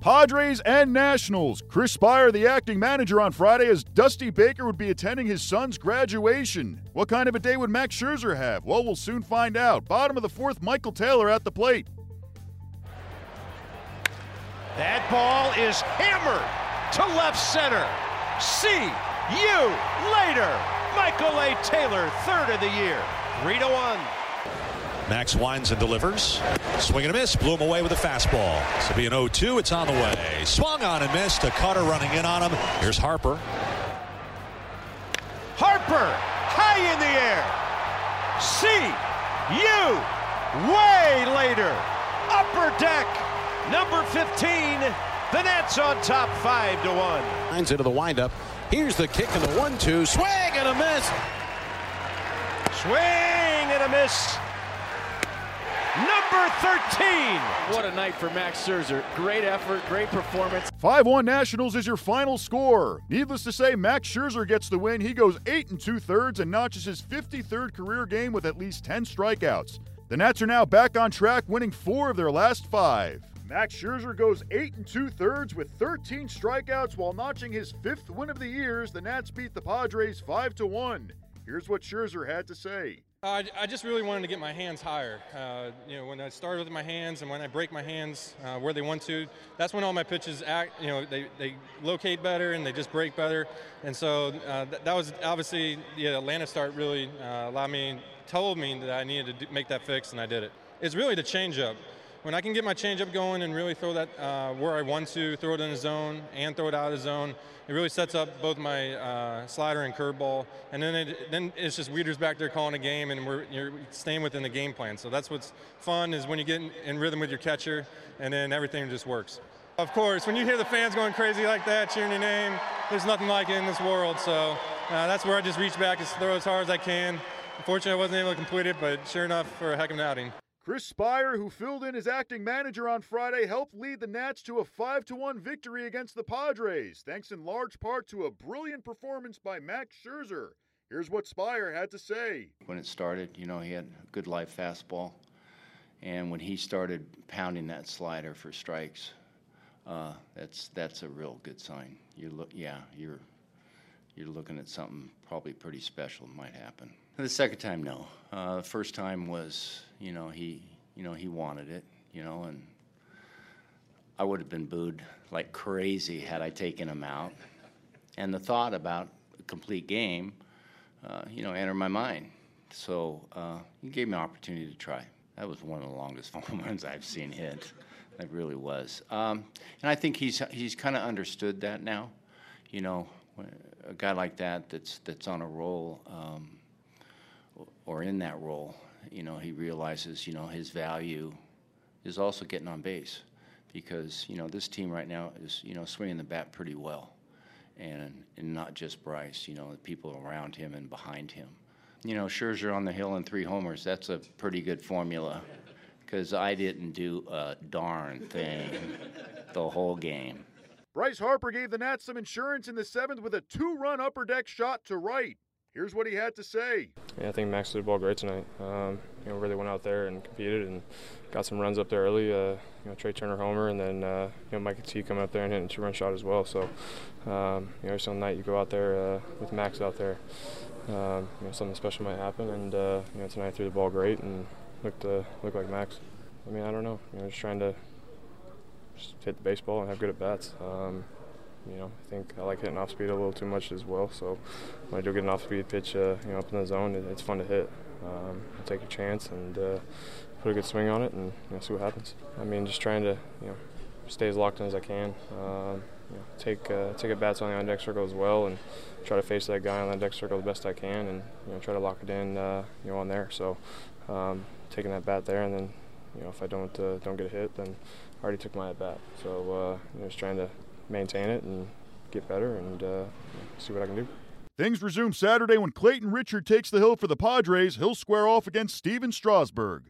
Padres and Nationals. Chris Speier, the acting manager on Friday, as Dusty Baker would be attending his son's graduation. What kind of a day would Max Scherzer have? Well, we'll soon find out. Bottom of the fourth, Michael Taylor at the plate. That ball is hammered to left center. See you later. Michael A. Taylor, third of the year. Three to one. Max winds and delivers. Swing and a miss. Blew him away with a fastball. This will be an 0-2. It's on the way. Swung on and missed. A cutter running in on him. Here's Harper. Harper, high in the air. See you way later. Upper deck, number 15. The Nats on top, five to one. Lines into the windup. Here's the kick and the one-two. Swing and a miss. Swing and a miss. Number 13. What a night for Max Scherzer. Great effort, great performance. 5 1 Nationals is your final score. Needless to say, Max Scherzer gets the win. He goes 8 and 2 thirds and notches his 53rd career game with at least 10 strikeouts. The Nats are now back on track, winning four of their last five. Max Scherzer goes 8 and 2 thirds with 13 strikeouts while notching his fifth win of the years. The Nats beat the Padres 5 to 1. Here's what Scherzer had to say. Uh, I just really wanted to get my hands higher. Uh, you know, when I started with my hands and when I break my hands uh, where they want to, that's when all my pitches act. You know, they, they locate better and they just break better. And so uh, th- that was obviously the Atlanta start really uh, allowed me, told me that I needed to do, make that fix, and I did it. It's really the changeup. When I can get my changeup going and really throw that uh, where I want to, throw it in the zone and throw it out of the zone, it really sets up both my uh, slider and curveball. And then it, then it's just Wieters back there calling a game, and we're you're staying within the game plan. So that's what's fun is when you get in, in rhythm with your catcher, and then everything just works. Of course, when you hear the fans going crazy like that, cheering your name, there's nothing like it in this world. So uh, that's where I just reach back and throw as hard as I can. Unfortunately, I wasn't able to complete it, but sure enough, for a heck of an outing. Chris Speier, who filled in as acting manager on Friday, helped lead the Nats to a 5 1 victory against the Padres, thanks in large part to a brilliant performance by Max Scherzer. Here's what Speier had to say. When it started, you know, he had a good live fastball. And when he started pounding that slider for strikes, uh, that's that's a real good sign. You look, yeah, you're you're looking at something probably pretty special might happen. The second time, no. Uh, the first time was, you know, he, you know, he wanted it, you know, and I would have been booed like crazy had I taken him out. And the thought about a complete game, uh, you know, entered my mind. So uh, he gave me an opportunity to try. That was one of the longest home runs I've seen hit. It really was. Um, and I think he's he's kind of understood that now. You know, a guy like that that's that's on a roll um, or in that role, you know, he realizes you know his value is also getting on base because you know this team right now is you know swinging the bat pretty well, and and not just Bryce. You know, the people around him and behind him. You know, Scherzer on the hill and three homers. That's a pretty good formula because I didn't do a darn thing the whole game. Bryce Harper gave the Nats some insurance in the seventh with a two run upper deck shot to right. Here's what he had to say. Yeah, I think Max did the ball great tonight. Um, you know, really went out there and competed and got some runs up there early. Uh, you know, Trea Turner homer, and then uh, you know Mike T coming up there and hitting a two-run shot as well. So, um, you know, every single night you go out there uh, with Max out there, um, you know, something special might happen. And uh, you know, tonight threw the ball great and looked uh, looked like Max. I mean, I don't know. You know, just trying to just hit the baseball and have good at bats. Um, you know, I think I like hitting off speed a little too much as well. So when I do get an off speed pitch, uh, you know, up in the zone, it, it's fun to hit. Um, take a chance and uh, put a good swing on it, and you know, see what happens. I mean, just trying to you know stay as locked in as I can. Um, you know, take uh, take at bats on the on deck circle as well, and try to face that guy on the deck circle the best I can, and you know try to lock it in uh, you know on there. So um, taking that bat there, and then you know if I don't uh, don't get a hit, then already took my at bat. So uh, know, just trying to maintain it and get better and uh, see what I can do. Things resume Saturday when Clayton Richard takes the hill for the Padres. He'll square off against Stephen Strasburg.